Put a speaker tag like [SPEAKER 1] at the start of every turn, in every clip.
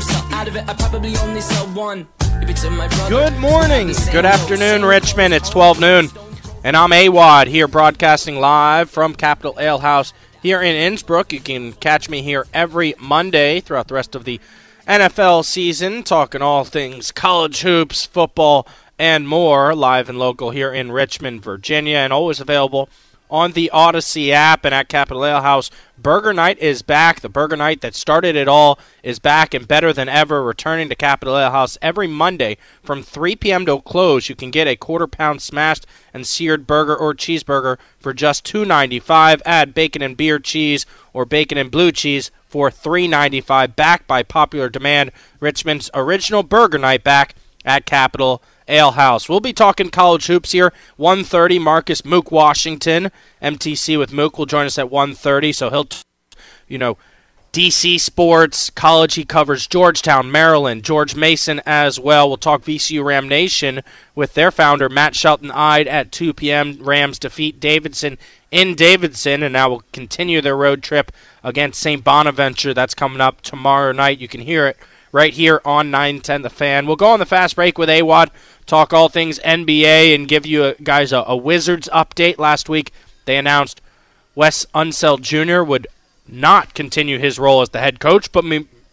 [SPEAKER 1] sell out of it. I probably only sell one. If it's my brother,
[SPEAKER 2] Good morning, good afternoon,
[SPEAKER 1] no,
[SPEAKER 2] Richmond. It's 12 noon, and I'm AWAD here broadcasting live from Capital Ale House here in Innsbrook. You can catch me here every Monday throughout the rest of the NFL season, talking all things college hoops, football, and more, live and local here in Richmond, Virginia, and always available on the Odyssey app and at Capital Ale House. Burger Night is back. The Burger Night that started it all is back and better than ever, returning to Capital Ale House every Monday from 3 p.m. till close. You can get a quarter pound smashed and seared burger or cheeseburger for just $2.95. Add bacon and beer cheese or bacon and blue cheese for $3.95. Back by popular demand. Richmond's original Burger Night back at Capital Ale House. We'll be talking college hoops here. 1:30. Marcus Mook Washington, MTC with Mook will join us at 1:30. So he'll, t- you know, DC sports, college. He covers Georgetown, Maryland, George Mason as well. We'll talk VCU Ram Nation with their founder Matt Shelton Ide at 2 p.m. Rams defeat Davidson in Davidson, and now we'll continue their road trip against St. Bonaventure. That's coming up tomorrow night. You can hear it right here on 910 The Fan. We'll go on the fast break with AWAD, talk all things NBA, and give you uh, guys a, a Wizards update. Last week, they announced Wes Unseld Jr. would not continue his role as the head coach, but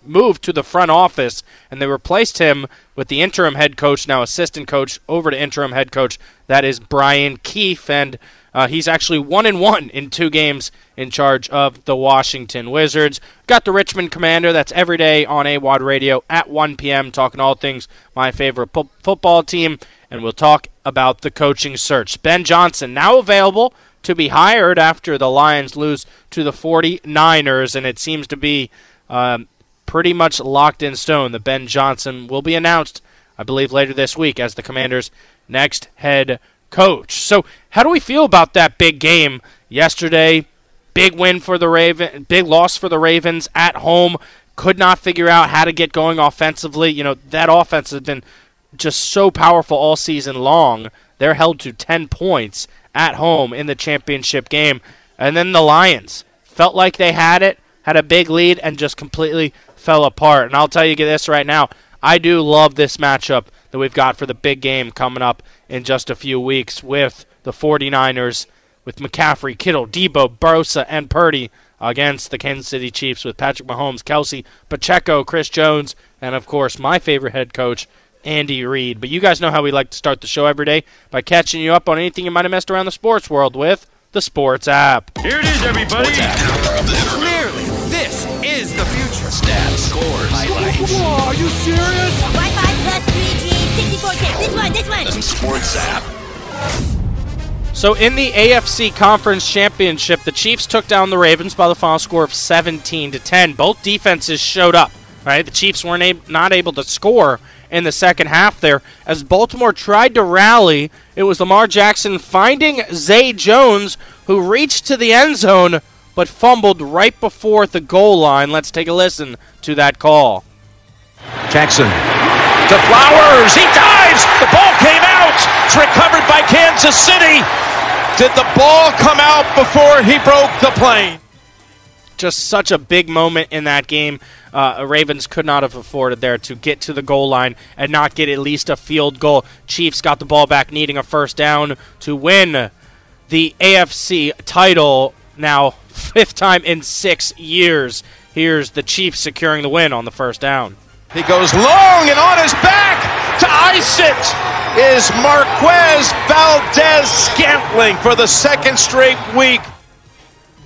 [SPEAKER 2] moved to the front office, and they replaced him with the interim head coach, now assistant coach, over to interim head coach. That is Brian Keefe, and uh, he's actually one and one in two games in charge of the Washington Wizards. Got the Richmond Commander. That's every day on AWAD Radio at 1 p.m. Talking all things my favorite po- football team, and we'll talk about the coaching search. Ben Johnson now available to be hired after the Lions lose to the 49ers, and it seems to be um, pretty much locked in stone that Ben Johnson will be announced, I believe, later this week as the Commanders' next head coach. So, how do we feel about that big game yesterday? Big win for the Raven, big loss for the Ravens at home. Could not figure out how to get going offensively. You know that offense has been just so powerful all season long. They're held to 10 points at home in the championship game. And then the Lions felt like they had it, had a big lead, and just completely fell apart. And I'll tell you this right now I do love this matchup that we've got for the big game coming up in just a few weeks with the 49ers, with McCaffrey, Kittle, Deebo, Bosa, and Purdy against the Kansas City Chiefs with Patrick Mahomes, Kelce, Pacheco, Chris Jones, and of course my favorite head coach, Andy Reid. But you guys know how we like to start the show every day by catching you up on anything you might have missed around the sports world with the Sports app.
[SPEAKER 3] Here it is, everybody.
[SPEAKER 4] Clearly, this is the future. Stats, scores, highlights.
[SPEAKER 3] are you serious?
[SPEAKER 5] Wi-Fi plus 3G, 64K. This one, this one.
[SPEAKER 4] Sports app.
[SPEAKER 2] So in the AFC Conference Championship, the Chiefs took down the Ravens by the final score of 17 to 10. Both defenses showed up. Right, the Chiefs weren't ab- not able to score in the second half there as Baltimore tried to rally. It was Lamar Jackson finding Zay Jones, who reached to the end zone but fumbled right before the goal line. Let's take a listen to that call.
[SPEAKER 3] Jackson to Flowers. He dives. The ball came out. It's recovered by Kansas City. Did the ball come out before he broke the plane?
[SPEAKER 2] just such a big moment in that game. Uh, Ravens could not have afforded there to get to the goal line and not get at least a field goal. Chiefs got the ball back, needing a first down to win the AFC title. Now, fifth time in six years. Here's the Chiefs securing the win on the first down.
[SPEAKER 3] He goes long and on his back to ice it is Marquez Valdes Scantling for the second straight week.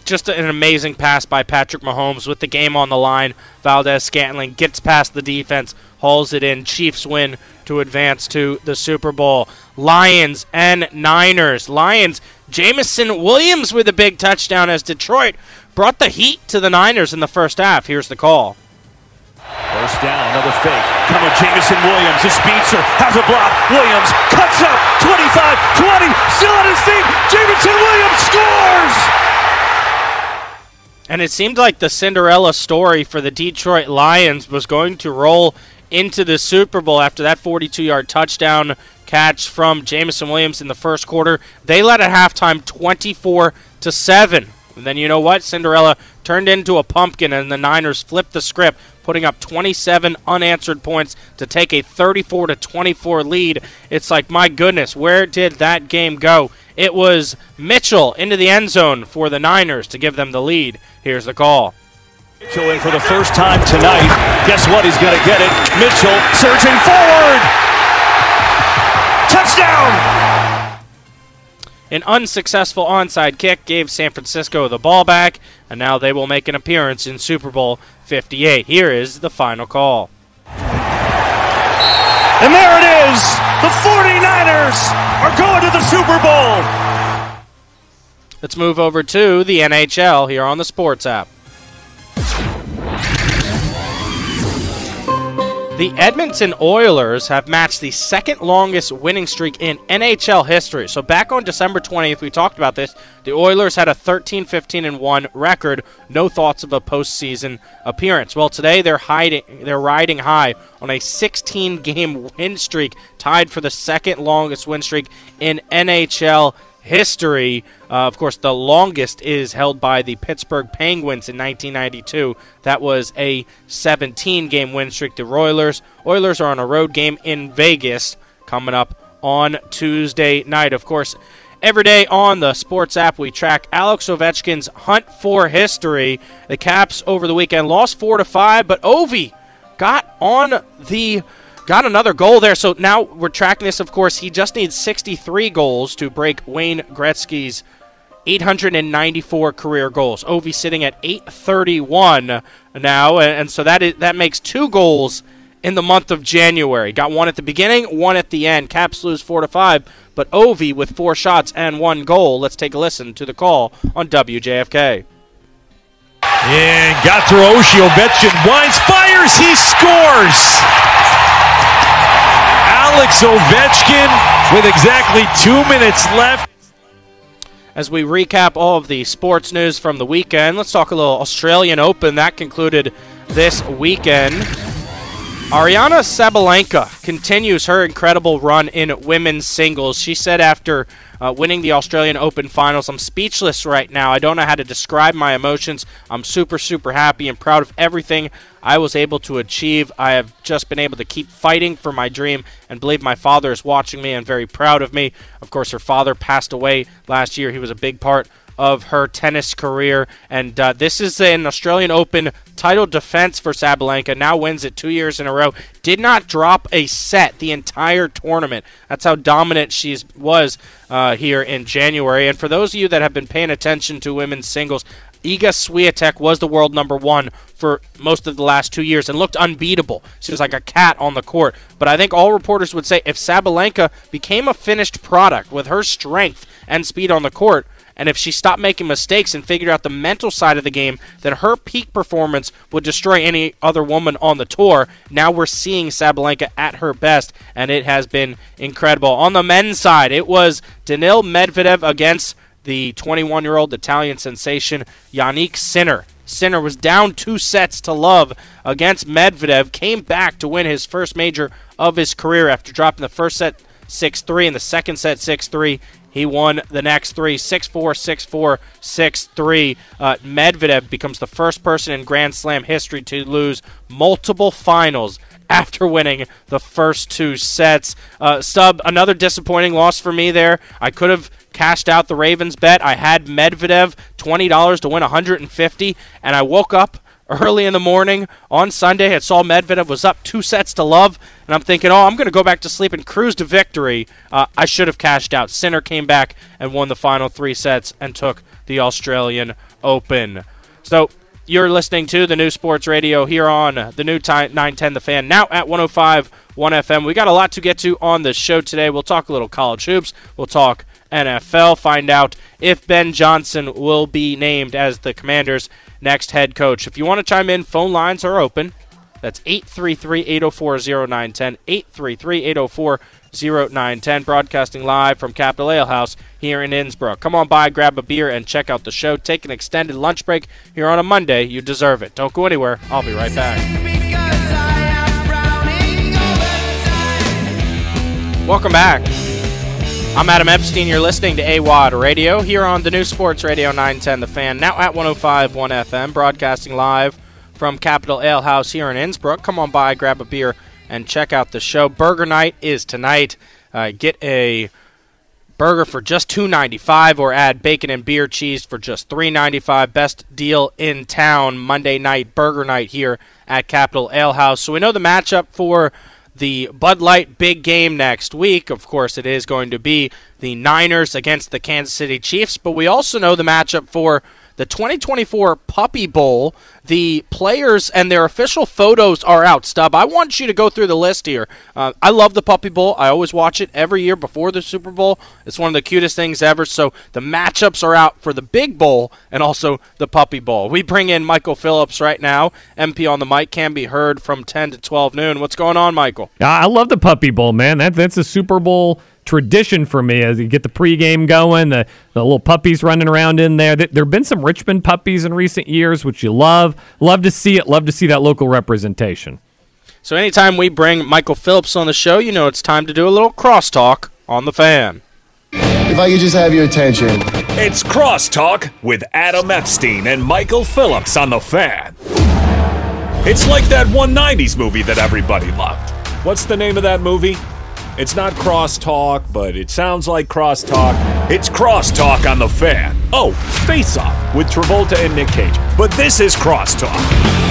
[SPEAKER 2] just an amazing pass by Patrick Mahomes with the game on the line. Valdes Scantling gets past the defense, hauls it in. Chiefs win to advance to the Super Bowl. Lions and Niners. Lions, Jameson Williams with a big touchdown as Detroit brought the heat to the Niners in the first half. Here's the call.
[SPEAKER 6] First down, another fake. Coming Jameson Williams, the speedster, has a block. Williams cuts up, 25, 20, still on his feet. Jameson Williams scores!
[SPEAKER 2] And it seemed like the Cinderella story for the Detroit Lions was going to roll into the Super Bowl after that 42 yard touchdown catch from Jameson Williams in the first quarter. They led at halftime 24 to 7. And then you know what? Cinderella turned into a pumpkin and the Niners flipped the script, putting up 27 unanswered points to take a 34 to 24 lead. It's like, my goodness, where did that game go? It was Mitchell into the end zone for the Niners to give them the lead. Here's the call.
[SPEAKER 6] Mitchell in for the first time tonight. Guess what? He's going to get it. Mitchell surging forward. Touchdown!
[SPEAKER 2] An unsuccessful onside kick gave San Francisco the ball back, and now they will make an appearance in Super Bowl 58. Here is the final call.
[SPEAKER 6] And there it is. The 49ers are going to the Super Bowl.
[SPEAKER 2] Let's move over to the NHL here on the Sports app. The Edmonton Oilers have matched the second longest winning streak in NHL history. So back on December 20th, we talked about this. The Oilers had a 13-15 and 1 record, no thoughts of a postseason appearance. Well, today they're hiding they're riding high on a 16-game win streak, tied for the second longest win streak in NHL history. Uh, of course, the longest is held by the Pittsburgh Penguins in 1992. That was a 17 game win streak. The Oilers. Oilers are on a road game in Vegas coming up on Tuesday night. Of course, every day on the sports app, we track Alex Ovechkin's hunt for history. The Caps over the weekend lost 4 to 5, but Ovi got on the Got another goal there. So now we're tracking this, of course. He just needs 63 goals to break Wayne Gretzky's 894 career goals. Ovi sitting at 831 now, and so that is, that makes two goals in the month of January. Got one at the beginning, one at the end. Caps lose four to five, but Ovi with four shots and one goal. Let's take a listen to the call on WJFK.
[SPEAKER 3] And got through Oshie. Ovechkin winds, fires, he scores! Alex Ovechkin with exactly two minutes left.
[SPEAKER 2] As we recap all of the sports news from the weekend, let's talk a little Australian Open. That concluded this weekend. Aryna Sabalenka continues her incredible run in women's singles. She said after uh, winning the Australian Open finals, I'm speechless right now. I don't know how to describe my emotions. I'm super, super happy and proud of everything I was able to achieve. I have just been able to keep fighting for my dream and believe my father is watching me and very proud of me. Of course, her father passed away last year. He was a big part of her tennis career. And uh, this is an Australian Open title defense for Sabalenka. Now wins it two years in a row. Did not drop a set the entire tournament. That's how dominant she was uh, here in January. And for those of you that have been paying attention to women's singles, Iga Swiatek was the world number one for most of the last two years and looked unbeatable. She was like a cat on the court. But I think all reporters would say if Sabalenka became a finished product with her strength and speed on the court, and if she stopped making mistakes and figured out the mental side of the game, then her peak performance would destroy any other woman on the tour. Now we're seeing Sabalenka at her best, and it has been incredible. On the men's side, it was Daniil Medvedev against the 21 year old Italian sensation Jannik Sinner. Sinner was down two sets to love against Medvedev, came back to win his first major of his career after dropping the first set 6 3 and the second set 6 3. He won the next three 6 4, 6 4, 6 3. Uh, Medvedev becomes the first person in Grand Slam history to lose multiple finals after winning the first two sets. Uh, sub, another disappointing loss for me there. I could have cashed out the Ravens bet. I had Medvedev $20 to win 150 and I woke up early in the morning on Sunday. I saw Medvedev was up two sets to love, and I'm thinking, oh, I'm going to go back to sleep and cruise to victory. Uh, I should have cashed out. Sinner came back and won the final three sets and took the Australian Open. So you're listening to the new sports radio here on the new 910 The Fan, now at 105 1 FM. We got a lot to get to on the show today. We'll talk a little college hoops. We'll talk NFL, find out if Ben Johnson will be named as the Commanders' next head coach. If you want to chime in, phone lines are open. That's 833 804 0910. 833 804 0910. Broadcasting live from Capital Ale House here in Innsbrook. Come on by, grab a beer, and check out the show. Take an extended lunch break here on a Monday. You deserve it. Don't go anywhere. I'll be right back. Welcome back. I'm Adam Epstein. You're listening to AWOD Radio here on the new Sports Radio 910 The Fan, now at 105.1 FM, broadcasting live from Capital Ale House here in Innsbrook. Come on by, grab a beer, and check out the show. Burger night is tonight. Uh, get a burger for just $2.95 or add bacon and beer cheese for just $3.95 best deal in town monday night burger night here at capital ale house so we know the matchup for the bud light big game next week. Of course it is going to be the niners against the kansas city chiefs but we also know the matchup for the 2024 Puppy Bowl. The players and their official photos are out. Stub, I want you to go through the list here. Uh, I love the Puppy Bowl. I always watch it every year before the Super Bowl. It's one of the cutest things ever. So the matchups are out for the Big Bowl and also the Puppy Bowl. We bring in Michael Phillips right now. MP on the mic can be heard from 10 to 12 noon. What's going on, Michael?
[SPEAKER 7] I love the Puppy Bowl, man. That that's a Super Bowl tradition for me as you get the pregame going, the, the little puppies running around in there. There have been some Richmond puppies in recent years, which you love. Love to see it. Love to see that local representation.
[SPEAKER 2] So anytime we bring Michael Phillips on the show, you know it's time to do a little crosstalk on the fan.
[SPEAKER 8] If I could just have your attention.
[SPEAKER 6] It's Crosstalk with Adam Epstein and Michael Phillips on the fan. It's like that 190s movie that everybody loved. What's the name of that movie? It's not crosstalk, but it sounds like crosstalk. It's crosstalk on the fan. Oh, Face Off with Travolta and Nick Cage. But this is crosstalk.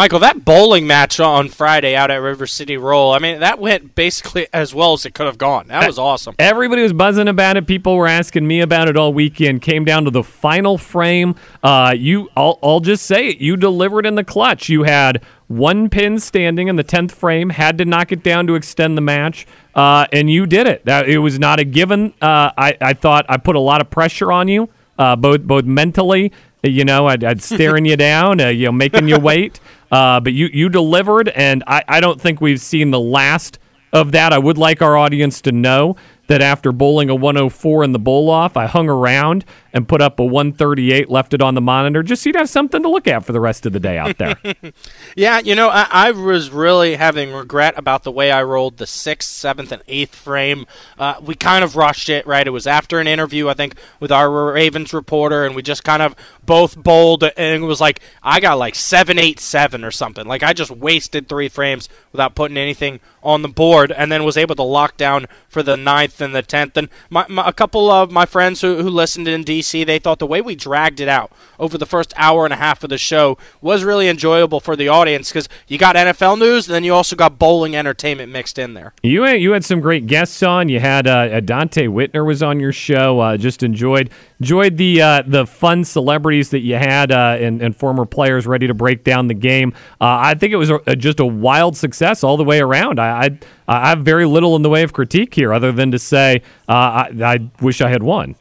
[SPEAKER 2] Michael, that bowling match on Friday out at River City Roll, I mean, that went basically as well as it could have gone. That was awesome.
[SPEAKER 7] Everybody was buzzing about it. People were asking me about it all weekend. Came down to the final frame. Uh, you, I'll, I'll just say it. You delivered in the clutch. You had one pin standing in the 10th frame, had to knock it down to extend the match, uh, and you did it. That, it was not a given. Uh, I, I thought I put a lot of pressure on you, uh, both both mentally. You know, I'd, I'd staring you down, uh, you know, making you wait. Uh, but you you delivered, and I, I don't think we've seen the last of that. I would like our audience to know that after bowling a 104 in the bowl off, I hung around and put up a 138, left it on the monitor, just so you'd have something to look at for the rest of the day out there.
[SPEAKER 2] yeah, you know, I, I, was really having regret about the way I rolled the sixth, seventh, and eighth frame. Uh, we kind of rushed it, right? It was after an interview, I think, with our Ravens reporter, and we just kind of both bowled, and it was like I got like seven, eight, seven or something. Like I just wasted three frames without putting anything on the board, and then was able to lock down for the ninth and the tenth. And my, my, a couple of my friends who, who listened in DC, they thought the way we dragged it out over the first hour and a half of the show was really enjoyable for the audience because you got NFL news, and then you also got bowling entertainment mixed in there.
[SPEAKER 7] You had, you had some great guests on. You had uh, Donte Whitner was on your show. Uh, just enjoyed enjoyed the uh, the fun celebrities that you had uh, and, and, former players ready to break down the game. Uh, I think it was a, just a wild success all the way around. I, I, I have very little in the way of critique here, other than to say uh, I, I wish I had won.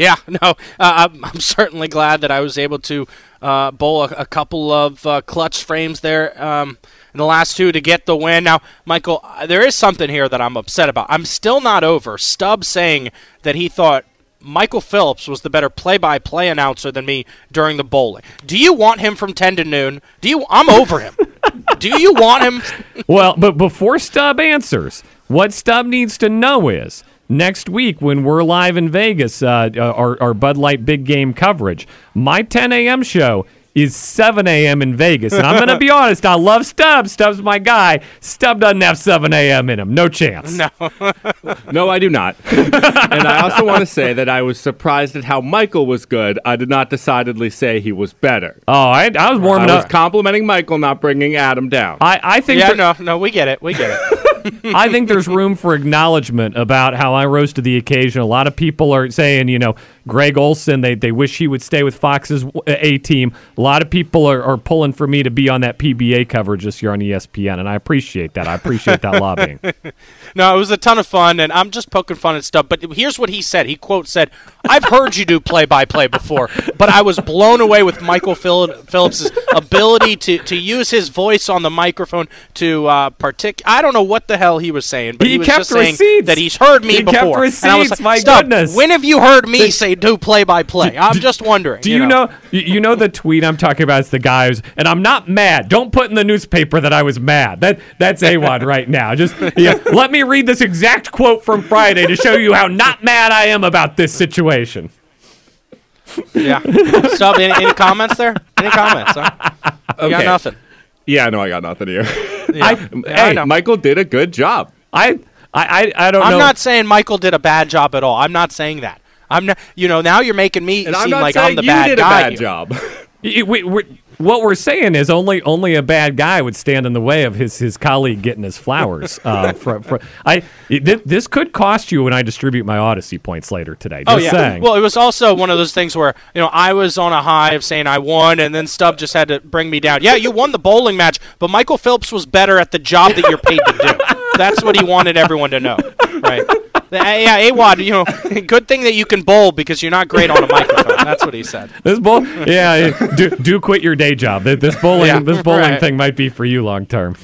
[SPEAKER 2] Yeah, no, uh, I'm, I'm, certainly glad that I was able to uh, bowl a, a, couple of uh, clutch frames there um, in the last two to get the win. Now, Michael, there is something here that I'm upset about. I'm still not over Stubb saying that he thought Michael Phillips was the better play-by-play announcer than me during the bowling. Do you want him from 10 to noon? Do you I'm over him. Do you want him?
[SPEAKER 7] well, but before Stubb answers, what Stubb needs to know is next week when we're live in Vegas, uh, our, our Bud Light big game coverage, my 10 a.m. show is 7 a.m. in Vegas. And I'm going to be honest, I love Stubb. Stubb's my guy. Stubb doesn't have 7 a.m. in him. No chance.
[SPEAKER 2] No.
[SPEAKER 9] no, I do not. and I also want to say that I was surprised at how Michael was good. I did not decidedly say he was better.
[SPEAKER 7] Oh, I, I was warming
[SPEAKER 9] I
[SPEAKER 7] up.
[SPEAKER 9] was complimenting Michael, not bringing Adam down.
[SPEAKER 7] I, I think.
[SPEAKER 2] Yeah, no, no, we get it. We get it.
[SPEAKER 7] I think there's room for acknowledgement about how I rose to the occasion. A lot of people are saying, you know, Greg Olsen. they, they wish he would stay with Fox's A team. A lot of people are, are pulling for me to be on that PBA coverage this year on ESPN, and I appreciate that. I appreciate that lobbying.
[SPEAKER 2] No, it was a ton of fun, and I'm just poking fun at stuff. But here's what he said. He quote said, "I've heard you do play-by-play before, but I was blown away with Michael Phillips' ability to, to use his voice on the microphone to uh, partic. I don't know what the hell he was saying, but he,
[SPEAKER 7] he
[SPEAKER 2] was
[SPEAKER 7] kept
[SPEAKER 2] just saying that he's heard me
[SPEAKER 7] he
[SPEAKER 2] before.
[SPEAKER 7] Kept receipts.
[SPEAKER 2] And I was like,
[SPEAKER 7] My
[SPEAKER 2] Stop,
[SPEAKER 7] goodness.
[SPEAKER 2] When have you heard me say do play-by-play? I'm just wondering.
[SPEAKER 7] Do you, know? know? You know the tweet I'm talking about is the guy who's, and I'm not mad. Don't put in the newspaper that I was mad. That that's A1 right now. Just yeah, let me read this exact quote from Friday to show you how not mad I am about this situation.
[SPEAKER 2] Yeah. Stub, any, any comments there? Any comments? Huh? You got nothing.
[SPEAKER 9] Yeah, no, I got nothing here.
[SPEAKER 2] Yeah.
[SPEAKER 7] I-
[SPEAKER 2] Yeah,
[SPEAKER 9] hey,
[SPEAKER 2] know.
[SPEAKER 9] Michael did a good job.
[SPEAKER 7] I I I, I don't
[SPEAKER 2] I'm
[SPEAKER 7] know.
[SPEAKER 2] not saying Michael did a bad job at all. I'm not saying that. I'm not. You know, now you're making me
[SPEAKER 9] And I'm
[SPEAKER 2] seem like I'm the
[SPEAKER 9] you
[SPEAKER 2] bad
[SPEAKER 9] did
[SPEAKER 2] guy.
[SPEAKER 9] a bad job.
[SPEAKER 7] Y- we- we- what we're saying is only only a bad guy would stand in the way of his his colleague getting his flowers. Uh, for, for, I it, thi- this could cost you when I distribute my Odyssey points later today. Just
[SPEAKER 2] Oh yeah.
[SPEAKER 7] saying.
[SPEAKER 2] Well, it was also one of those things where you know I was on a high of saying I won, and then Stubb just had to bring me down. Yeah, you won the bowling match, but Michael Phillips was better at the job that you're paid to do. That's what he wanted everyone to know, right? The- uh, yeah, Awad, you know, good thing that you can bowl because you're not great on a microphone. That's what he said.
[SPEAKER 7] This bowl, yeah, do, do quit your day job. This bowling,
[SPEAKER 2] Yeah,
[SPEAKER 7] this bowling
[SPEAKER 2] right.
[SPEAKER 7] thing might be for you long term.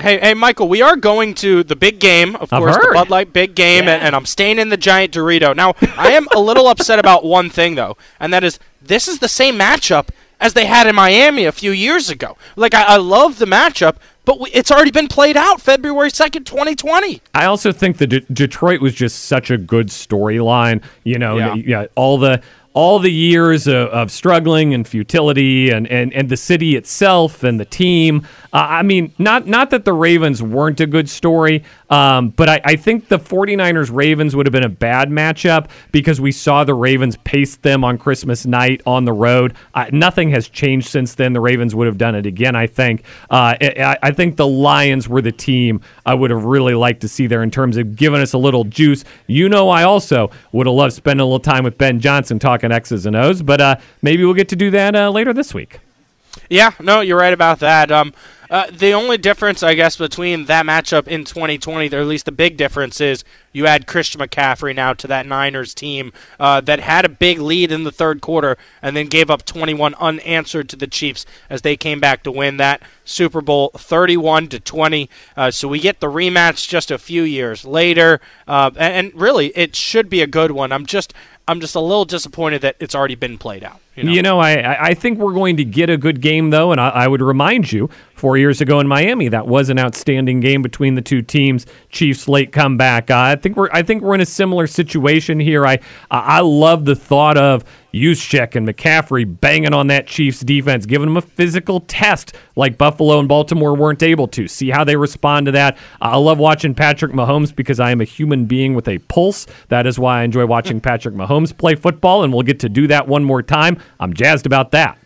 [SPEAKER 2] Hey, hey, Michael, we are going to the big game, of
[SPEAKER 7] I've
[SPEAKER 2] course, the. Bud Light big game, and, and I'm staying in the giant Dorito. Now, I am a little upset about one thing though, and that is this is the same matchup as they had in Miami a few years ago. Like, I, I love the matchup, but we, it's already been played out February second, 2020.
[SPEAKER 7] I also think that De- Detroit was just such a good storyline. You know,
[SPEAKER 2] Yeah.
[SPEAKER 7] yeah, all the all the years of, of struggling and futility, and, and, and the city itself and the team. Uh, I mean, not not that the Ravens weren't a good story, um, but I, I think the 49ers Ravens would have been a bad matchup because we saw the Ravens pace them on Christmas night on the road. Uh, nothing has changed since then. The Ravens would have done it again, I think. Uh, I, I think the Lions were the team I would have really liked to see there in terms of giving us a little juice. You know, I also would have loved spending a little time with Ben Johnson talking X's and O's, but uh, maybe we'll get to do that uh, later this week.
[SPEAKER 2] Yeah, no, you're right about that. Um, uh, the only difference, I guess, between that matchup in 2020, or at least the big difference, is you add Christian McCaffrey now to that Niners team uh, that had a big lead in the third quarter and then gave up 21 unanswered to the Chiefs as they came back to win that Super Bowl 31 to 20. Uh, so we get the rematch just a few years later, uh, and, and really, it should be a good one. I'm just, I'm just a little disappointed that it's already been played out. You know?
[SPEAKER 7] You know, I, I think we're going to get a good game, though, and I, I would remind you, four years ago in Miami, that was an outstanding game between the two teams. Chiefs late comeback. Uh, I think we're I think we're in a similar situation here. I I love the thought of Juszczyk and McCaffrey banging on that Chiefs defense, giving them a physical test like Buffalo and Baltimore weren't able to. See how they respond to that. I love watching Patrick Mahomes because I am a human being with a pulse. That is why I enjoy watching Patrick Mahomes play football, and we'll get to do that one more time. I'm jazzed about that.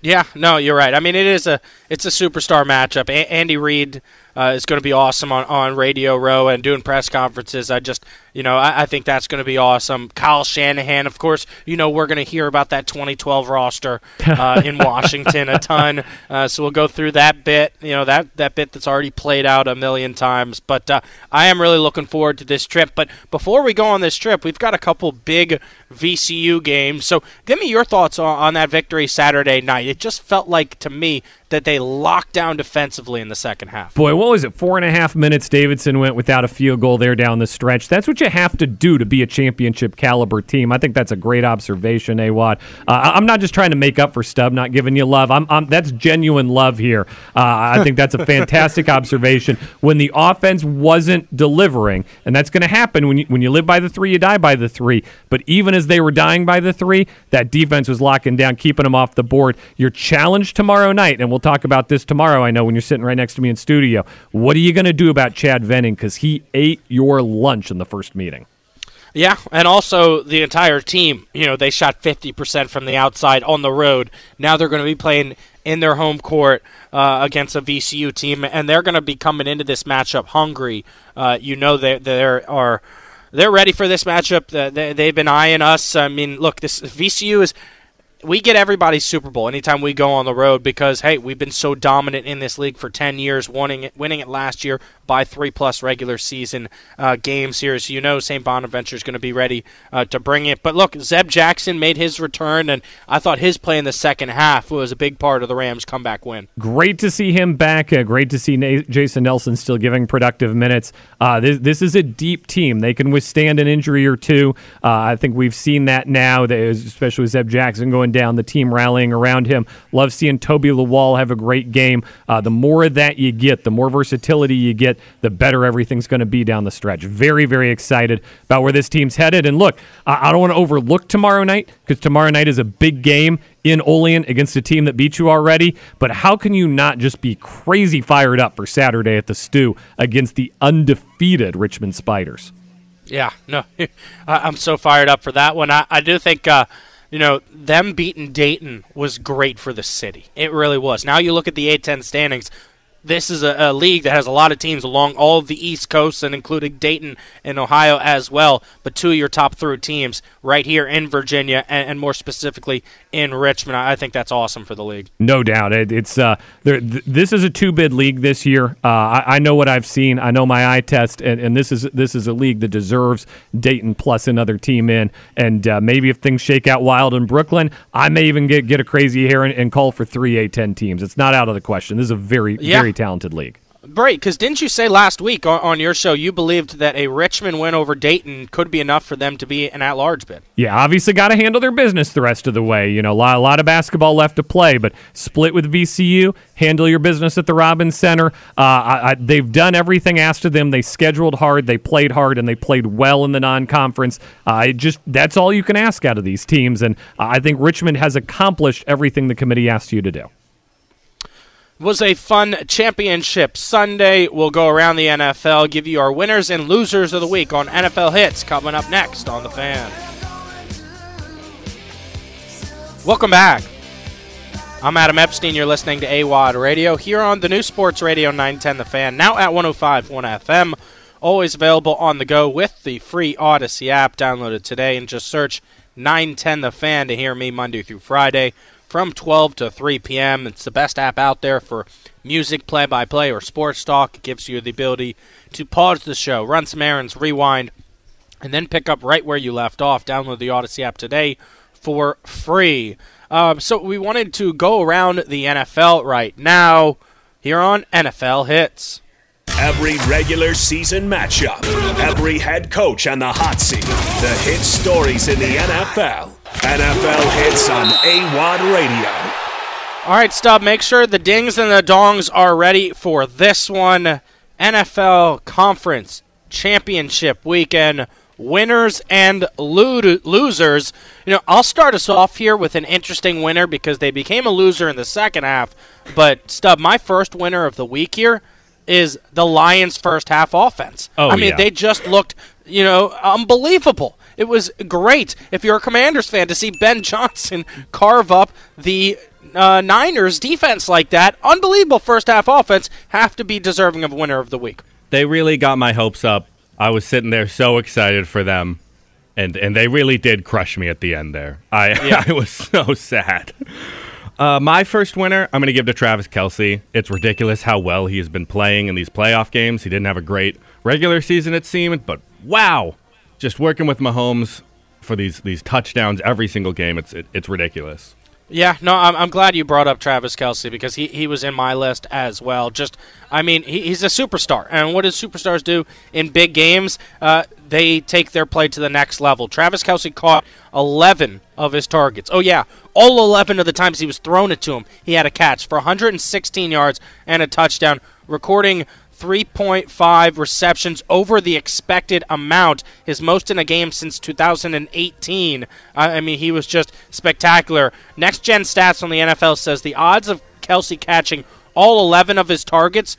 [SPEAKER 2] Yeah, no, you're right. I mean, it is a it's a superstar matchup. A- Andy Reid uh, is going to be awesome on, on Radio Row and doing press conferences. I just, you know, I, I think that's going to be awesome. Kyle Shanahan, of course, you know, we're going to hear about that 2012 roster uh, in Washington a ton. Uh, so we'll go through that bit, you know, that that bit that's already played out a million times. But uh, I am really looking forward to this trip. But before we go on this trip, we've got a couple big VCU games. So give me your thoughts on, on that victory Saturday night. It just felt like to me that they locked down defensively in the second half.
[SPEAKER 7] Boy, what was it? Four and a half minutes. Davidson went without a field goal there down the stretch. That's what you have to do to be a championship caliber team. I think that's a great observation, Awad. Uh, I'm not just trying to make up for Stubb not giving you love. I'm, I'm that's genuine love here. Uh, I think that's a fantastic observation. When the offense wasn't delivering, and that's going to happen when you when you live by the three, you die by the three. But even as they were dying by the three, that defense was locking down, keeping them off the board. Your challenge tomorrow night, and we'll talk about this tomorrow. I know when you're sitting right next to me in studio. What are you going to do about Chad Venning because he ate your lunch in the first meeting?
[SPEAKER 2] Yeah, and also the entire team. You know, they shot 50% from the outside on the road. Now they're going to be playing in their home court uh, against a VCU team, and they're going to be coming into this matchup hungry. Uh, you know, they they are they're ready for this matchup. They, they've been eyeing us. I mean, look, this VCU is. We get everybody's Super Bowl anytime we go on the road because hey, we've been so dominant in this league for ten years, winning it, winning it last year by three plus regular season uh, games here. So you know St. Bonaventure is going to be ready uh, to bring it. But look, Zeb Jackson made his return, and I thought his play in the second half was a big part of the Rams' comeback win.
[SPEAKER 7] Great to see him back. Uh, great to see Na- Jason Nelson still giving productive minutes. Uh, this, this is a deep team. They can withstand an injury or two. Uh, I think we've seen that now, especially with Zeb Jackson going going down, the team rallying around him. Love seeing Toby Lawal have a great game. Uh, the more of that you get, the more versatility you get, the better everything's going to be down the stretch. Very, very excited about where this team's headed. And look, I, I don't want to overlook tomorrow night because tomorrow night is a big game in Olean against a team that beat you already. But how can you not just be crazy fired up for Saturday at the Stew against the undefeated Richmond Spiders?
[SPEAKER 2] Yeah, no, I'm so fired up for that one. I, I do think, uh, you know, them beating Dayton was great for the city. It really was. Now you look at the A10 standings. This is a, a league that has a lot of teams along all of the East Coast and including Dayton and Ohio as well. But two of your top three teams right here in Virginia and, and more specifically in Richmond. I I think that's awesome for the league.
[SPEAKER 7] No doubt, it, it's uh, there, th- this is a two bid league this year. Uh, I, I know what I've seen. I know my eye test, and, and this is this is a league that deserves Dayton plus another team in. And uh, maybe if things shake out wild in Brooklyn, I may even get get a crazy hair and, and call for three A10 teams. It's not out of the question. This is a very
[SPEAKER 2] Yeah.
[SPEAKER 7] very talented league.
[SPEAKER 2] Great, because didn't you say last week on, on your show you believed that a Richmond win over Dayton could be enough for them to be an at-large bid?
[SPEAKER 7] Yeah, obviously got to handle their business the rest of the way. You know, a lot, a lot of basketball left to play, but split with VCU, handle your business at the Robins Center. Uh, I, I, they've done everything asked of them. They scheduled hard, they played hard, and they played well in the non-conference. Uh, just that's all you can ask out of these teams, and I think Richmond has accomplished everything the committee asked you to do.
[SPEAKER 2] Was a fun championship Sunday. We'll go around the NFL, give you our winners and losers of the week on NFL hits coming up next on the fan. Welcome back. I'm Adam Epstein. You're listening to AWAD Radio here on the new Sports Radio 910 The Fan, now at 105.1 FM. Always available on the go with the free Odyssey app. downloaded today and just search 910 The Fan to hear me Monday through Friday from 12 to 3 p.m. It's the best app out there for music, play by play, or sports talk. It gives you the ability to pause the show, run some errands, rewind, and then pick up right where you left off. Download the Odyssey app today for free. Um, so we wanted to go around the NFL right now here on NFL Hits.
[SPEAKER 6] Every regular season matchup, every head coach on the hot seat, the hit stories in the NFL. NFL hits on AWAD Radio.
[SPEAKER 2] All right, Stub, make sure the dings and the dongs are ready for this one. NFL Conference Championship weekend. Winners and lo- losers. You know, I'll start us off here with an interesting winner because they became a loser in the second half. But, Stub, my first winner of the week here is the Lions' first half offense.
[SPEAKER 7] Oh,
[SPEAKER 2] I mean,
[SPEAKER 7] yeah.
[SPEAKER 2] they just looked, you know, unbelievable. It was great if you're a Commanders fan to see Ben Johnson carve up the uh, Niners defense like that. Unbelievable first half offense. Have to be deserving of winner of the week.
[SPEAKER 9] They really got my hopes up. I was sitting there so excited for them, and and they really did crush me at the end there. I
[SPEAKER 2] Yeah.
[SPEAKER 9] I was so sad. Uh, my first winner, I'm going to give to Travis Kelce. It's ridiculous how well he has been playing in these playoff games. He didn't have a great regular season, it seemed, but wow, just working with Mahomes for these these touchdowns every single game. It's it, it's ridiculous.
[SPEAKER 2] Yeah, no, I'm, I'm glad you brought up Travis Kelce because he, he was in my list as well. Just, I mean, he, he's a superstar. And what does superstars do in big games? Uh, they take their play to the next level. Travis Kelce caught 11 of his targets. Oh, yeah, all 11 of the times he was thrown it to him, he had a catch for 116 yards and a touchdown, recording 3.5 receptions over the expected amount, his most in a game since 2018. I mean, he was just spectacular. Next gen stats on the NFL says the odds of Kelce catching all 11 of his targets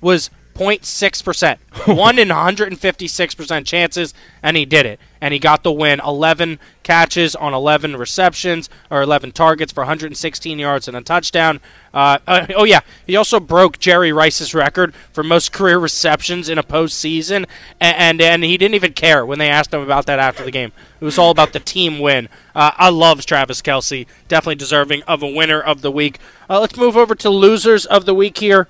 [SPEAKER 2] was 0.6%. One in 156% chances, and he did it. And he got the win. 11 catches on 11 receptions, or 11 targets for 116 yards and a touchdown. Uh, uh, oh, yeah. He also broke Jerry Rice's record for most career receptions in a postseason, and, and, and he didn't even care when they asked him about that after the game. It was all about the team win. Uh, I love Travis Kelce. Definitely deserving of a winner of the week. Uh, let's move over to losers of the week here.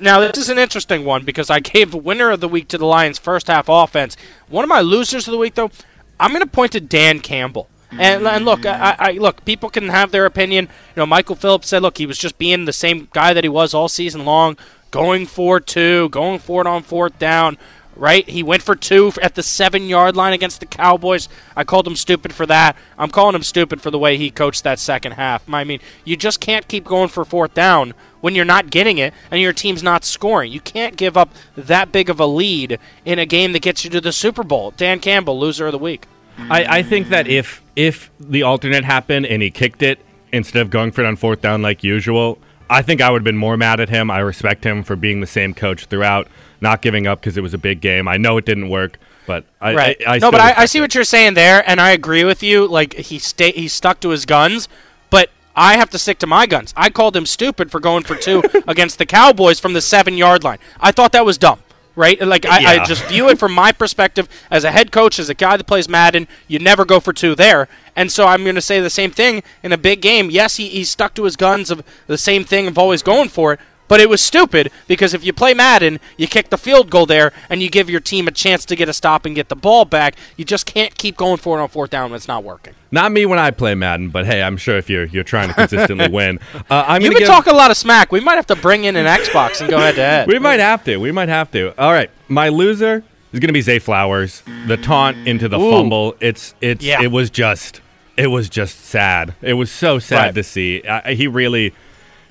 [SPEAKER 2] Now, this is an interesting one because I gave the winner of the week to the Lions' first half offense. One of my losers of the week, though, I'm going to point to Dan Campbell. And, and look, I, I look. People can have their opinion. You know, Michael Phillips said, "Look, he was just being the same guy that he was all season long, going for two, going for it on fourth down." right? He went for two at the seven yard line against the Cowboys. I called him stupid for that. I'm calling him stupid for the way he coached that second half. I mean, you just can't keep going for fourth down when you're not getting it and your team's not scoring. You can't give up that big of a lead in a game that gets you to the Super Bowl. Dan Campbell, loser of the week.
[SPEAKER 9] I, I think that if if the alternate happened and he kicked it instead of going for it on fourth down like usual, I think I would have been more mad at him. I respect him for being the same coach throughout, not giving up because it was a big game. I know it didn't work, but I,
[SPEAKER 2] right.
[SPEAKER 9] I, I
[SPEAKER 2] no, but I, I see
[SPEAKER 9] it.
[SPEAKER 2] what you're saying there, and I agree with you. Like he stay, he stuck to his guns, but I have to stick to my guns. I called him stupid for going for two against the Cowboys from the seven yard line. I thought that was dumb. Right, like I, I just view it from my perspective as a head coach, as a guy that plays Madden. You never go for two there, and so I'm going to say the same thing in a big game. Yes, he, he stuck to his guns of the same thing of always going for it, but it was stupid because if you play Madden, you kick the field goal there and you give your team a chance to get a stop and get the ball back. You just can't keep going for it on fourth down when it's not working.
[SPEAKER 9] Not me when I play Madden, but hey, I'm sure if you're you're trying to consistently win, uh, I'm
[SPEAKER 2] been
[SPEAKER 9] give,
[SPEAKER 2] talking a lot of smack. We might have to bring in an Xbox and go head to head.
[SPEAKER 9] We might have to. We might have to. All right, my loser is gonna be Zay Flowers. The taunt into the
[SPEAKER 2] Ooh.
[SPEAKER 9] fumble. It's it's
[SPEAKER 2] Yeah.
[SPEAKER 9] it was just it was just sad. It was so sad
[SPEAKER 2] Right.
[SPEAKER 9] to see. I, he really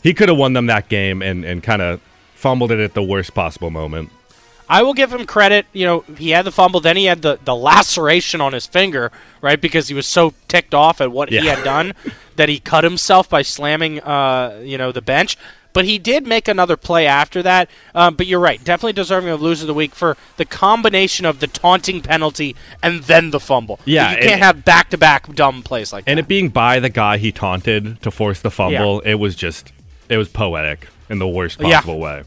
[SPEAKER 9] he could have won them that game and and kind of fumbled it at the worst possible moment.
[SPEAKER 2] I will give him credit. You know, he had the fumble, then he had the, the laceration on his finger, right? Because he was so ticked off at what he had done that he cut himself by slamming, uh, you know, the bench. But he did make another play after that. Um, but you're right, definitely deserving of loser of the week for the combination of the taunting penalty and then the fumble.
[SPEAKER 9] Yeah,
[SPEAKER 2] you can't have back to back dumb plays like
[SPEAKER 9] And
[SPEAKER 2] that.
[SPEAKER 9] And it being by the guy he taunted to force the fumble, it was just it was poetic in the worst
[SPEAKER 2] Yeah.
[SPEAKER 9] possible way.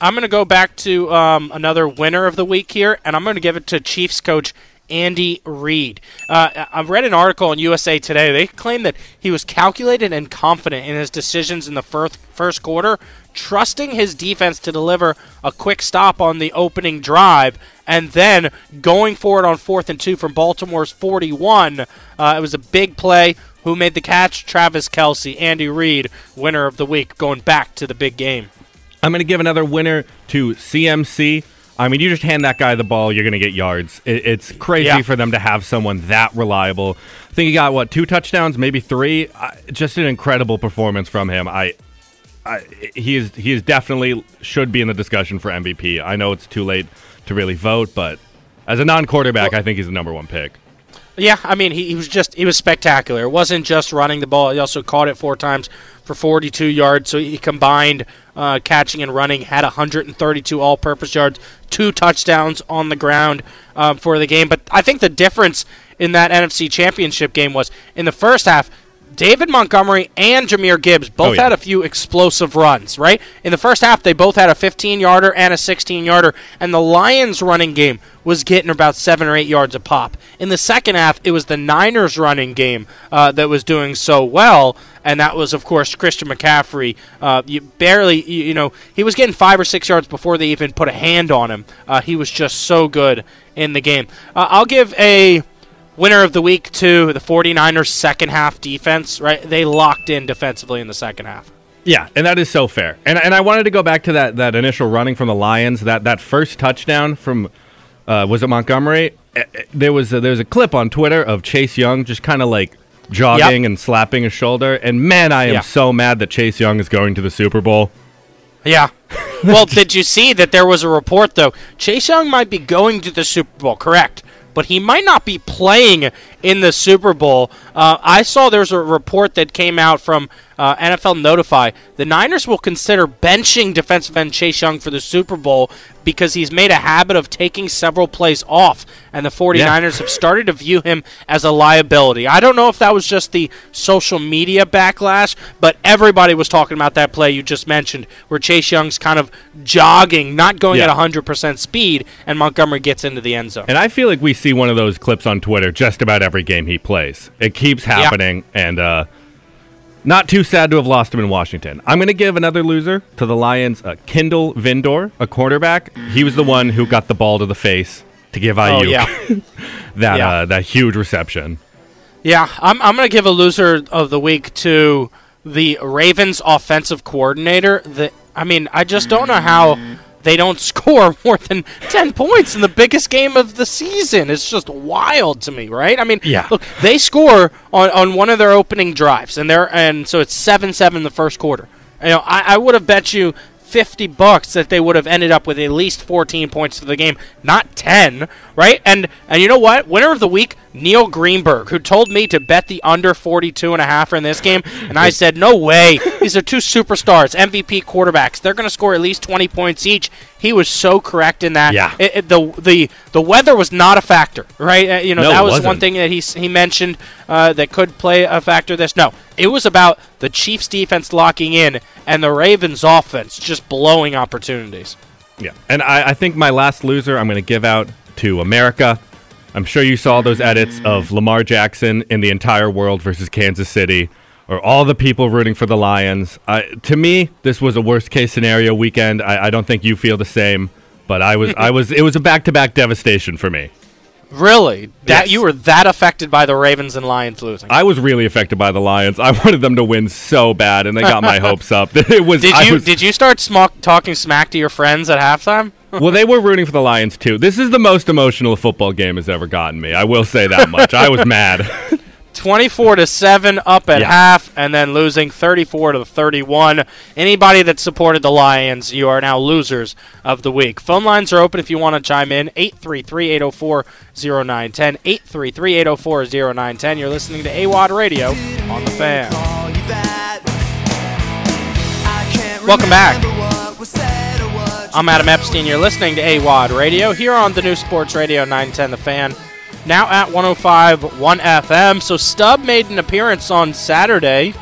[SPEAKER 2] I'm going to go back to um, another winner of the week here, and I'm going to give it to Chiefs coach Andy Reid. Uh, I I read an article in USA Today. They claim that he was calculated and confident in his decisions in the first first quarter, trusting his defense to deliver a quick stop on the opening drive, and then going for it on fourth and two from Baltimore's 41. Uh, it was a big play. Who made the catch? Travis Kelce. Andy Reid, winner of the week, going back to the big game.
[SPEAKER 9] I'm going to give another winner to CMC. I mean, you just hand that guy the ball, you're going to get yards. It, it's crazy
[SPEAKER 2] Yeah.
[SPEAKER 9] for them to have someone that reliable. I think he got what two touchdowns, maybe three. I, just an incredible performance from him. I, I, he is he is definitely should be in the discussion for MVP. I know it's too late to really vote, but as a non-quarterback, I think he's the number one pick.
[SPEAKER 2] Yeah, I mean, he, he was just he was spectacular. It wasn't just running the ball; he also caught it four times for 42 yards. So he combined uh, catching and running, had 132 all-purpose yards, two touchdowns on the ground um, for the game. But I think the difference in that NFC Championship game was in the first half. David Montgomery and Jahmyr Gibbs both
[SPEAKER 9] Oh, yeah.
[SPEAKER 2] had a few explosive runs, right? In the first half, they both had a 15 yarder and a 16 yarder, and the Lions' running game was getting about seven or eight yards a pop. In the second half, it was the Niners' running game uh, that was doing so well, and that was, of course, Christian McCaffrey. Uh, you barely, you, you know, he was getting five or six yards before they even put a hand on him. Uh, he was just so good in the game. Uh, I'll give a winner of the week to the 49ers second half defense, right? They locked in defensively in the second half.
[SPEAKER 9] Yeah, and that is so fair. And and I wanted to go back to that that initial running from the Lions, that that first touchdown from uh, was it Montgomery? Eh, eh, There was a, there was a clip on Twitter of Chase Young just kind of like jogging and slapping his shoulder. And man, I am
[SPEAKER 2] Yeah.
[SPEAKER 9] so mad that Chase Young is going to the Super Bowl.
[SPEAKER 2] Yeah. well, did you see that there was a report though? Chase Young might be going to the Super Bowl, correct? But he might not be playing in the Super Bowl. Uh, I saw there's a report that came out from uh, NFL Notify. The Niners will consider benching defensive end Chase Young for the Super Bowl because he's made a habit of taking several plays off, and the 49ers have started to view him as a liability. I don't know if that was just the social media backlash, but everybody was talking about that play you just mentioned, where Chase Young's kind of jogging, not going
[SPEAKER 9] Yeah.
[SPEAKER 2] at 100% speed, and Montgomery gets into the end zone.
[SPEAKER 9] And I feel like we see one of those clips on Twitter just about every game he plays. It keeps happening, and uh, not too sad to have lost him in Washington. I'm going to give another loser to the Lions, uh, Kindle Vildor, a quarterback. He was the one who got the ball to the face to give Aiyuk
[SPEAKER 2] Oh, yeah.
[SPEAKER 9] that
[SPEAKER 2] Yeah.
[SPEAKER 9] uh, that huge reception.
[SPEAKER 2] Yeah, I'm, I'm going to give a loser of the week to the Ravens offensive coordinator. The, I mean, I just don't know how they don't score more than 10 points in the biggest game of the season. It's just wild to me, right? I mean,
[SPEAKER 9] Yeah.
[SPEAKER 2] look, they score on, on one of their opening drives, and they're and so it's 7 7 the first quarter. You know, I, I would have bet you 50 bucks that they would have ended up with at least 14 points for the game, not 10, right? And and you know what? Winner of the week, Neil Greenberg, who told me to bet the under 42 and a half in this game, and I said, "No way. These are two superstars, MVP quarterbacks. They're going to score at least 20 points each." He was so correct in that.
[SPEAKER 9] Yeah.
[SPEAKER 2] It- it- the the the weather was not a factor, right? Uh, you know,
[SPEAKER 9] No,
[SPEAKER 2] that was one
[SPEAKER 9] wasn't.
[SPEAKER 2] thing that he he mentioned uh, that could play a factor. This no, it was about the Chiefs' defense locking in and the Ravens' offense just blowing opportunities.
[SPEAKER 9] Yeah. And I, I think my last loser I'm going to give out to America. I'm sure you saw those edits of Lamar Jackson in the entire world versus Kansas City, or all the people rooting for the Lions. I, to me, this was a worst case scenario weekend. I, I don't think you feel the same, but I was, I was, it was a back to back devastation for me.
[SPEAKER 2] Really, that
[SPEAKER 9] Yes.
[SPEAKER 2] you were that affected by the Ravens and Lions losing?
[SPEAKER 9] I was really affected by the Lions. I wanted them to win so bad, and they got my hopes up. It was.
[SPEAKER 2] did you
[SPEAKER 9] was-
[SPEAKER 2] did you start smock, talking smack to your friends at halftime?
[SPEAKER 9] Well, they were rooting for the Lions too. This is the most emotional football game has ever gotten me. I will say that much. I was mad.
[SPEAKER 2] 24 to 7 up at
[SPEAKER 9] Yeah.
[SPEAKER 2] half and then losing 34 to 31 anybody that supported the lions you are now losers of the week phone lines are open if you want to chime in 833-804-0910 833-804-0910 you're listening to awad radio on the fan welcome back i'm adam epstein you're listening to awad radio here on the new sports radio 910 the fan now at 105.1 FM. So Stub made an appearance on Saturday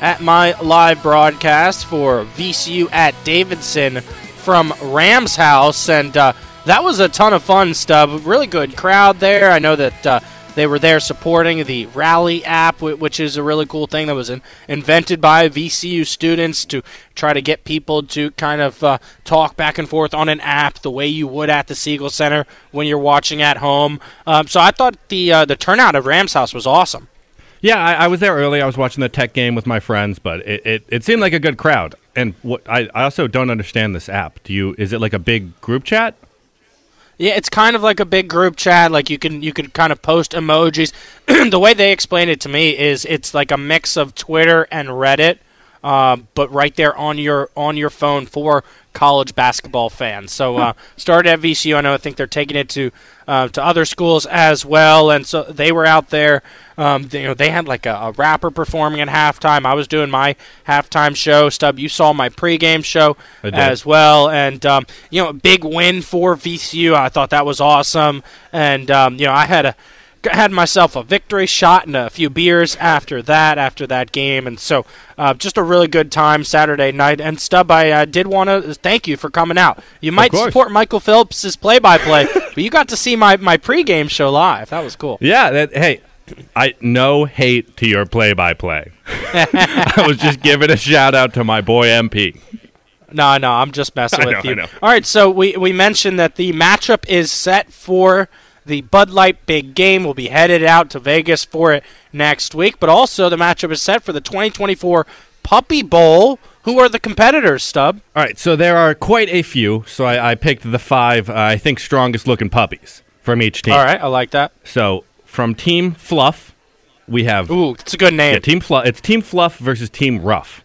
[SPEAKER 2] at my live broadcast for VCU at Davidson from Rams House, and uh, that was a ton of fun. Stub, really good crowd there. I know that. Uh, they were there supporting the Rally app, which is a really cool thing that was in, invented by VCU students to try to get people to kind of uh, talk back and forth on an app the way you would at the Siegel Center when you're watching at home. Um, so I thought the uh, the turnout at Rams House was awesome.
[SPEAKER 9] Yeah, I, I was there early. I was watching the tech game with my friends, but it, it, it seemed like a good crowd. And what I, I also don't understand this app. Do you? Is it like a big group chat?
[SPEAKER 2] Yeah, it's kind of like a big group chat. Like you can you can kind of post emojis. the way they explain it to me is it's like a mix of Twitter and Reddit, uh, but right there on your on your phone for college basketball fans. So uh, started at VCU. I know I think they're taking it to uh, to other schools as well, and so they were out there. Um, they, you know, they had like a, a rapper performing at halftime. I was doing my halftime show. Stub, you saw my pregame show as well, and um, you know, a big win for VCU. I thought that was awesome, and um, you know, I had a had myself a victory shot and a few beers after that after that game and so uh, just a really good time saturday night and stub i uh, did want to thank you for coming out you might support michael phillips's play-by-play but you got to see my, my pregame show live that was cool
[SPEAKER 9] Yeah. That, hey, I no hate to your play-by-play. I was just giving a shout out to my boy MP.
[SPEAKER 2] No, no, I'm just messing
[SPEAKER 9] I
[SPEAKER 2] with
[SPEAKER 9] know,
[SPEAKER 2] you. All right, so we, we mentioned that the matchup is set for the Bud Light Big Game. We'll be headed out to Vegas for it next week, but also the matchup is set for the 2024 Puppy Bowl. Who are the competitors, Stub?
[SPEAKER 9] All right, so there are quite a few. So I, I picked the five uh, I think strongest looking puppies from each team.
[SPEAKER 2] All right, I like that.
[SPEAKER 9] So from Team Fluff, we have
[SPEAKER 2] Ooh, it's a good name.
[SPEAKER 9] yeah, Team Fluff. It's Team Fluff versus Team Rough.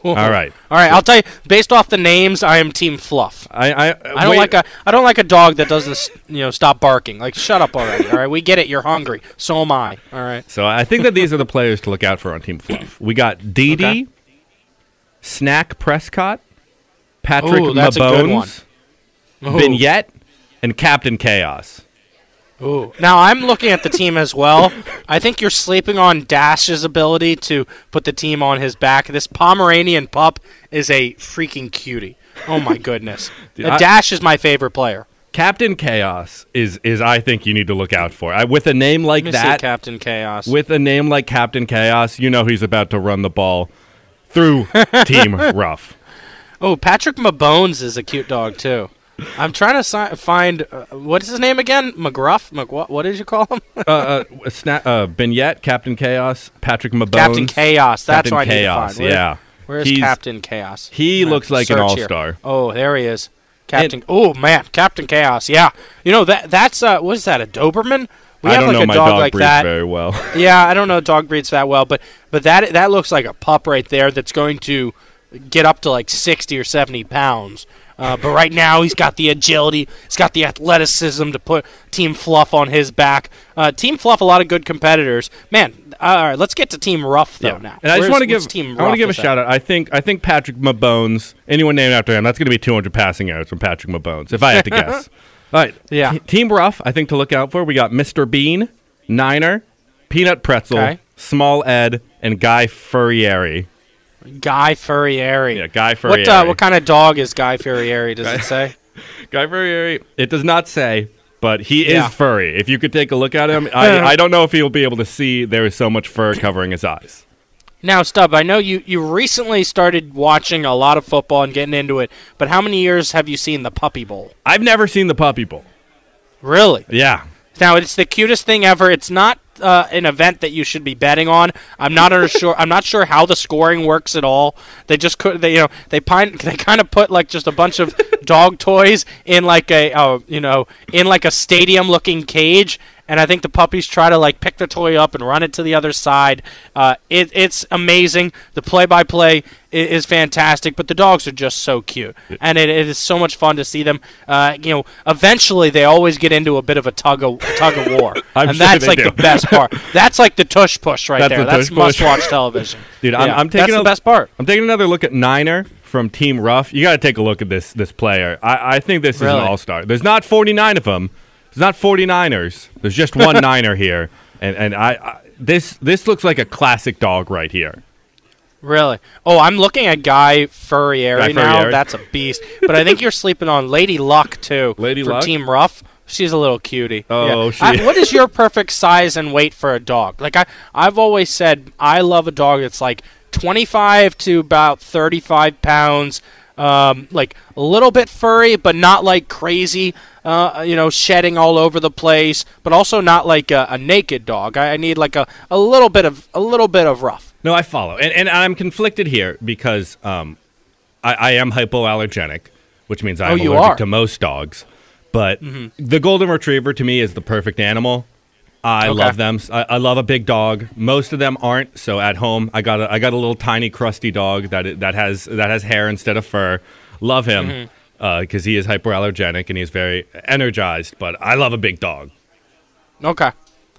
[SPEAKER 9] All right.
[SPEAKER 2] All right, I'll tell you. Based off the names, I am Team Fluff.
[SPEAKER 9] I I,
[SPEAKER 2] I don't
[SPEAKER 9] wait-
[SPEAKER 2] like a I don't like a dog that doesn't you know stop barking. Like shut up already. All right, we get it. You're hungry. So am I. All right.
[SPEAKER 9] So I think that these are the players to look out for on Team Fluff. We got Dee Dee,
[SPEAKER 2] Okay.
[SPEAKER 9] Snack Prescott, Patrick
[SPEAKER 2] Ooh, that's a good
[SPEAKER 9] Mabones. Vignette, and Captain Chaos.
[SPEAKER 2] Ooh. Now I'm looking at the team as well. I think you're sleeping on Dash's ability to put the team on his back. This Pomeranian pup is a freaking cutie. Oh my goodness.
[SPEAKER 9] Dude,
[SPEAKER 2] Uh,
[SPEAKER 9] I-
[SPEAKER 2] Dash is my favorite player.
[SPEAKER 9] Captain Chaos is is I think you need to look out for. I, with a name like
[SPEAKER 2] Let me see
[SPEAKER 9] that,
[SPEAKER 2] Captain Chaos.
[SPEAKER 9] with a name like Captain Chaos, you know he's about to run the ball through Team Rough.
[SPEAKER 2] oh, Patrick Mabones is a cute dog too. I'm trying to si- find uh, what is his name again? McGruff? Mc- what, did you call him?
[SPEAKER 9] Uh, uh, sna- uh, Vignette, Captain Chaos, Patrick Mabones,
[SPEAKER 2] Captain Chaos. That's
[SPEAKER 9] Captain
[SPEAKER 2] what I need to find. Where-
[SPEAKER 9] Yeah,
[SPEAKER 2] Where's
[SPEAKER 9] He's-
[SPEAKER 2] Captain Chaos?
[SPEAKER 9] He
[SPEAKER 2] I'm gonna
[SPEAKER 9] looks like an
[SPEAKER 2] search here.
[SPEAKER 9] all-star.
[SPEAKER 2] Oh, there he is. Captain. oh man, Captain Chaos. Yeah, you know that that's uh, what is that? A Doberman? We
[SPEAKER 9] I
[SPEAKER 2] have
[SPEAKER 9] don't
[SPEAKER 2] like
[SPEAKER 9] know
[SPEAKER 2] a
[SPEAKER 9] my
[SPEAKER 2] dog,
[SPEAKER 9] dog
[SPEAKER 2] like
[SPEAKER 9] breeds
[SPEAKER 2] that.
[SPEAKER 9] very well.
[SPEAKER 2] yeah, I don't know dog breeds that well, but but that that looks like a pup right there that's going to get up to like sixty or seventy pounds. Uh, but right now he's got the agility, he's got the athleticism to put Team Fluff on his back. Uh, Team Fluff, a lot of good competitors. Man, all right, let's get to Team Rough though now.
[SPEAKER 9] And I just want to give
[SPEAKER 2] Team
[SPEAKER 9] I want to give a shout out. I think I think Patrick Mabones, anyone named after him, that's going to be 200 passing yards from Patrick Mabones if I had to guess. All right.
[SPEAKER 2] Yeah.
[SPEAKER 9] T- Team Rough, I think to look out for. We got Mr. Bean, Niner, Peanut Pretzel,
[SPEAKER 2] Okay.
[SPEAKER 9] Small Ed, and Guy Furrieri.
[SPEAKER 2] Guy Furrieri.
[SPEAKER 9] Yeah, Guy
[SPEAKER 2] What uh, what kind of dog is Guy Furrieri? Does it say?
[SPEAKER 9] Guy Furrieri. It does not say, but he is
[SPEAKER 2] Yeah.
[SPEAKER 9] furry. If you could take a look at him, I, I don't know if he'll be able to see there is so much fur covering his eyes.
[SPEAKER 2] Now, Stub, I know you, you recently started watching a lot of football and getting into it, but how many years have you seen the Puppy Bowl?
[SPEAKER 9] I've never seen the Puppy Bowl.
[SPEAKER 2] Really?
[SPEAKER 9] Yeah.
[SPEAKER 2] Now, it's the cutest thing ever. It's not uh, an event that you should be betting on. I'm not sure. I'm not sure how the scoring works at all. They just could. They you know they pine, They kind of put like just a bunch of dog toys in like a uh, you know in like a stadium looking cage. And I think the puppies try to like pick the toy up and run it to the other side. Uh, it, it's amazing. The play-by-play i- is fantastic, but the dogs are just so cute, and it, it is so much fun to see them. Uh, you know, eventually they always get into a bit of a tug of tug of war, and
[SPEAKER 9] sure
[SPEAKER 2] that's like
[SPEAKER 9] do.
[SPEAKER 2] the best part. That's like the tush push right
[SPEAKER 9] That's
[SPEAKER 2] there.
[SPEAKER 9] the
[SPEAKER 2] That's must-watch television,
[SPEAKER 9] Dude, I'm, I'm taking
[SPEAKER 2] that's
[SPEAKER 9] a,
[SPEAKER 2] the best part.
[SPEAKER 9] I'm taking another look at Niner from Team Rough. You got to take a look at this this player. I, I think this is an all star. There's not 49 of them. There's not 49ers. There's just one Niner here, and and I, I this this looks like a classic dog right here.
[SPEAKER 2] Really? Oh, I'm looking at Guy Furrieri
[SPEAKER 9] Guy
[SPEAKER 2] now. That's a beast. But I think you're sleeping on Lady Luck too.
[SPEAKER 9] Lady
[SPEAKER 2] from
[SPEAKER 9] Luck?
[SPEAKER 2] Team Rough. She's a little cutie.
[SPEAKER 9] Oh,
[SPEAKER 2] Yeah.
[SPEAKER 9] she-
[SPEAKER 2] I- what is your perfect size and weight for a dog? Like I, I've always said, I love a dog that's like 25 to about 35 pounds. Um, like a little bit furry, but not like crazy. Uh, you know, shedding all over the place, but also not like a, a naked dog. I, I need like a, a little bit of a little bit of rough.
[SPEAKER 9] No, I follow, and and I'm conflicted here because um, I, I am hypoallergenic, which means I'm
[SPEAKER 2] Oh,
[SPEAKER 9] allergic
[SPEAKER 2] are. Mm-hmm.
[SPEAKER 9] to most dogs. But the golden retriever to me is the perfect animal. I
[SPEAKER 2] Okay.
[SPEAKER 9] love them. I, I love a big dog. Most of them aren't. So at home, I got a I got a little tiny crusty dog that that has that has hair instead of fur. Love him
[SPEAKER 2] Mm-hmm.
[SPEAKER 9] because he is hypoallergenic and he's very energized. But I love a big dog.
[SPEAKER 2] Okay.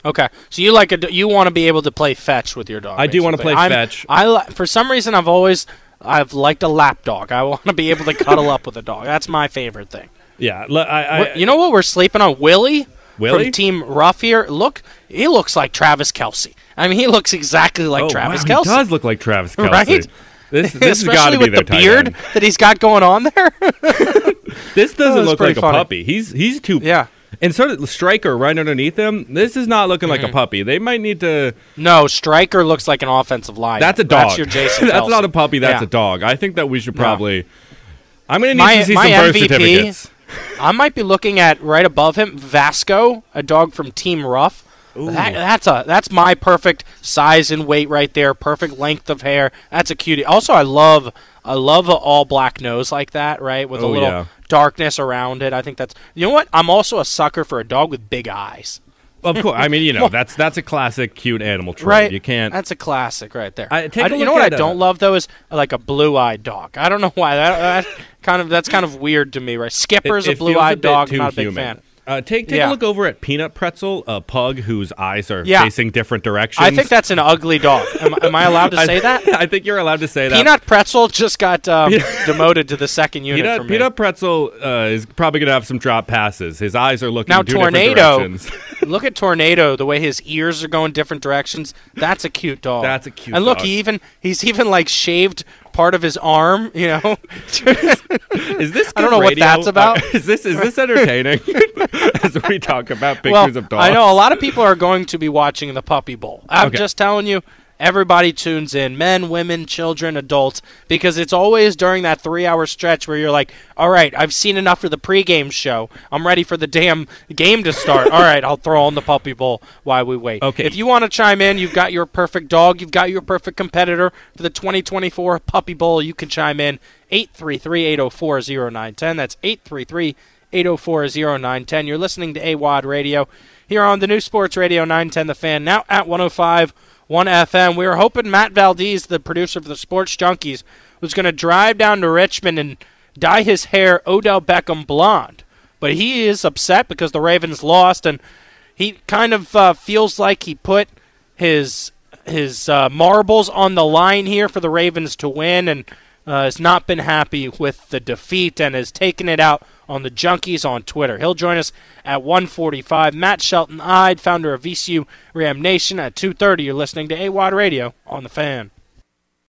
[SPEAKER 2] Okay. So you like a, you want to be able to play fetch with your dog.
[SPEAKER 9] I do wanna play
[SPEAKER 2] I'm-
[SPEAKER 9] fetch.
[SPEAKER 2] I li- for some reason I've always I've liked a lap dog. I want to be able to cuddle up with a dog. That's my favorite thing.
[SPEAKER 9] Yeah, I,
[SPEAKER 2] you know what we're sleeping on? Willie.
[SPEAKER 9] Willie?
[SPEAKER 2] from Team Rough here. Look, he looks like Travis Kelce. I mean, he looks exactly like
[SPEAKER 9] oh,
[SPEAKER 2] Travis
[SPEAKER 9] wow,
[SPEAKER 2] Kelce.
[SPEAKER 9] He does look like Travis Kelce.
[SPEAKER 2] Right?
[SPEAKER 9] This, this
[SPEAKER 2] Especially
[SPEAKER 9] to
[SPEAKER 2] with
[SPEAKER 9] their
[SPEAKER 2] the beard
[SPEAKER 9] end.
[SPEAKER 2] that he's got going on there.
[SPEAKER 9] This doesn't
[SPEAKER 2] that's
[SPEAKER 9] look like a puppy. He's he's too
[SPEAKER 2] Yeah.
[SPEAKER 9] And sort of striker right underneath him. This is not looking
[SPEAKER 2] Mm-hmm.
[SPEAKER 9] like a puppy. They might need to.
[SPEAKER 2] no, Striker looks like an offensive line.
[SPEAKER 9] That's a dog.
[SPEAKER 2] That's your Jason.
[SPEAKER 9] that's not a puppy. That's
[SPEAKER 2] Yeah.
[SPEAKER 9] a dog. I think that we should probably. I'm gonna need
[SPEAKER 2] My-
[SPEAKER 9] to see some birth
[SPEAKER 2] MVP
[SPEAKER 9] certificates.
[SPEAKER 2] I might be looking at right above him Vasco, a dog from Team Rough. That, that's a that's my perfect size and weight right there. Perfect length of hair. That's a cutie. Also, I love I love a all black nose like that, right, with a
[SPEAKER 9] Oh,
[SPEAKER 2] little
[SPEAKER 9] yeah.
[SPEAKER 2] darkness around it. I think that's you know what. I'm also a sucker for a dog with big eyes.
[SPEAKER 9] Of course. I mean, you know, that's that's a classic cute animal trait.
[SPEAKER 2] Right,
[SPEAKER 9] You can't.
[SPEAKER 2] That's a classic right there.
[SPEAKER 9] I- take
[SPEAKER 2] I- you know what
[SPEAKER 9] at,
[SPEAKER 2] I
[SPEAKER 9] uh,
[SPEAKER 2] don't love though is like a blue-eyed dog. I don't know why that, that kind of that's kind of weird to me. Right, Skipper's
[SPEAKER 9] it
[SPEAKER 2] a
[SPEAKER 9] a
[SPEAKER 2] blue-eyed dog. I'm not a big
[SPEAKER 9] human.
[SPEAKER 2] fan.
[SPEAKER 9] Uh, take take
[SPEAKER 2] Yeah.
[SPEAKER 9] a look over at Peanut Pretzel, a pug whose eyes are
[SPEAKER 2] Yeah.
[SPEAKER 9] facing different directions.
[SPEAKER 2] I think that's an ugly dog. Am, am I allowed to
[SPEAKER 9] I-
[SPEAKER 2] say that?
[SPEAKER 9] I think you're allowed to say that.
[SPEAKER 2] Peanut Pretzel just got um, demoted to the second unit
[SPEAKER 9] Peanut. Peanut Pretzel uh, is probably going to have some drop passes. His eyes are looking
[SPEAKER 2] now Tornado,
[SPEAKER 9] directions.
[SPEAKER 2] look at Tornado. The way his ears are going different directions. That's a cute dog.
[SPEAKER 9] That's a cute dog.
[SPEAKER 2] And look,
[SPEAKER 9] dog.
[SPEAKER 2] he even he's even like shaved part of his arm. You know.
[SPEAKER 9] Is this?
[SPEAKER 2] I don't know what that's about.
[SPEAKER 9] Uh, is this is this entertaining? As we talk about pictures
[SPEAKER 2] well,
[SPEAKER 9] of dogs.
[SPEAKER 2] I know a lot of people are going to be watching the Puppy Bowl. I'm
[SPEAKER 9] Okay.
[SPEAKER 2] just telling you. Everybody tunes in men, women, children, adults because it's always during that three hour stretch where you're like, all right, I've seen enough for the pregame show. I'm ready for the damn game to start. all right, I'll throw on the Puppy Bowl while we wait.
[SPEAKER 9] Okay.
[SPEAKER 2] If you want to chime in, you've got your perfect dog, you've got your perfect competitor for the 2024 Puppy Bowl, you can chime in 833 804 0910. That's 833 804 0910. You're listening to AWAD Radio here on the new Sports Radio 910 The Fan, now at 105 1 FM. We were hoping Matt Valdes, the producer for the Sports Junkies, was going to drive down to Richmond and dye his hair Odell Beckham blonde. But he is upset because the Ravens lost, and he kind of uh, feels like he put his his uh, marbles on the line here for the Ravens to win, and uh, has not been happy with the defeat and has taken it out on the junkies on Twitter. He'll join us at 1:45. Matt Shelton Ide, founder of VCU Ram Nation, at 2:30. You're listening to AWAD Radio on the Fan.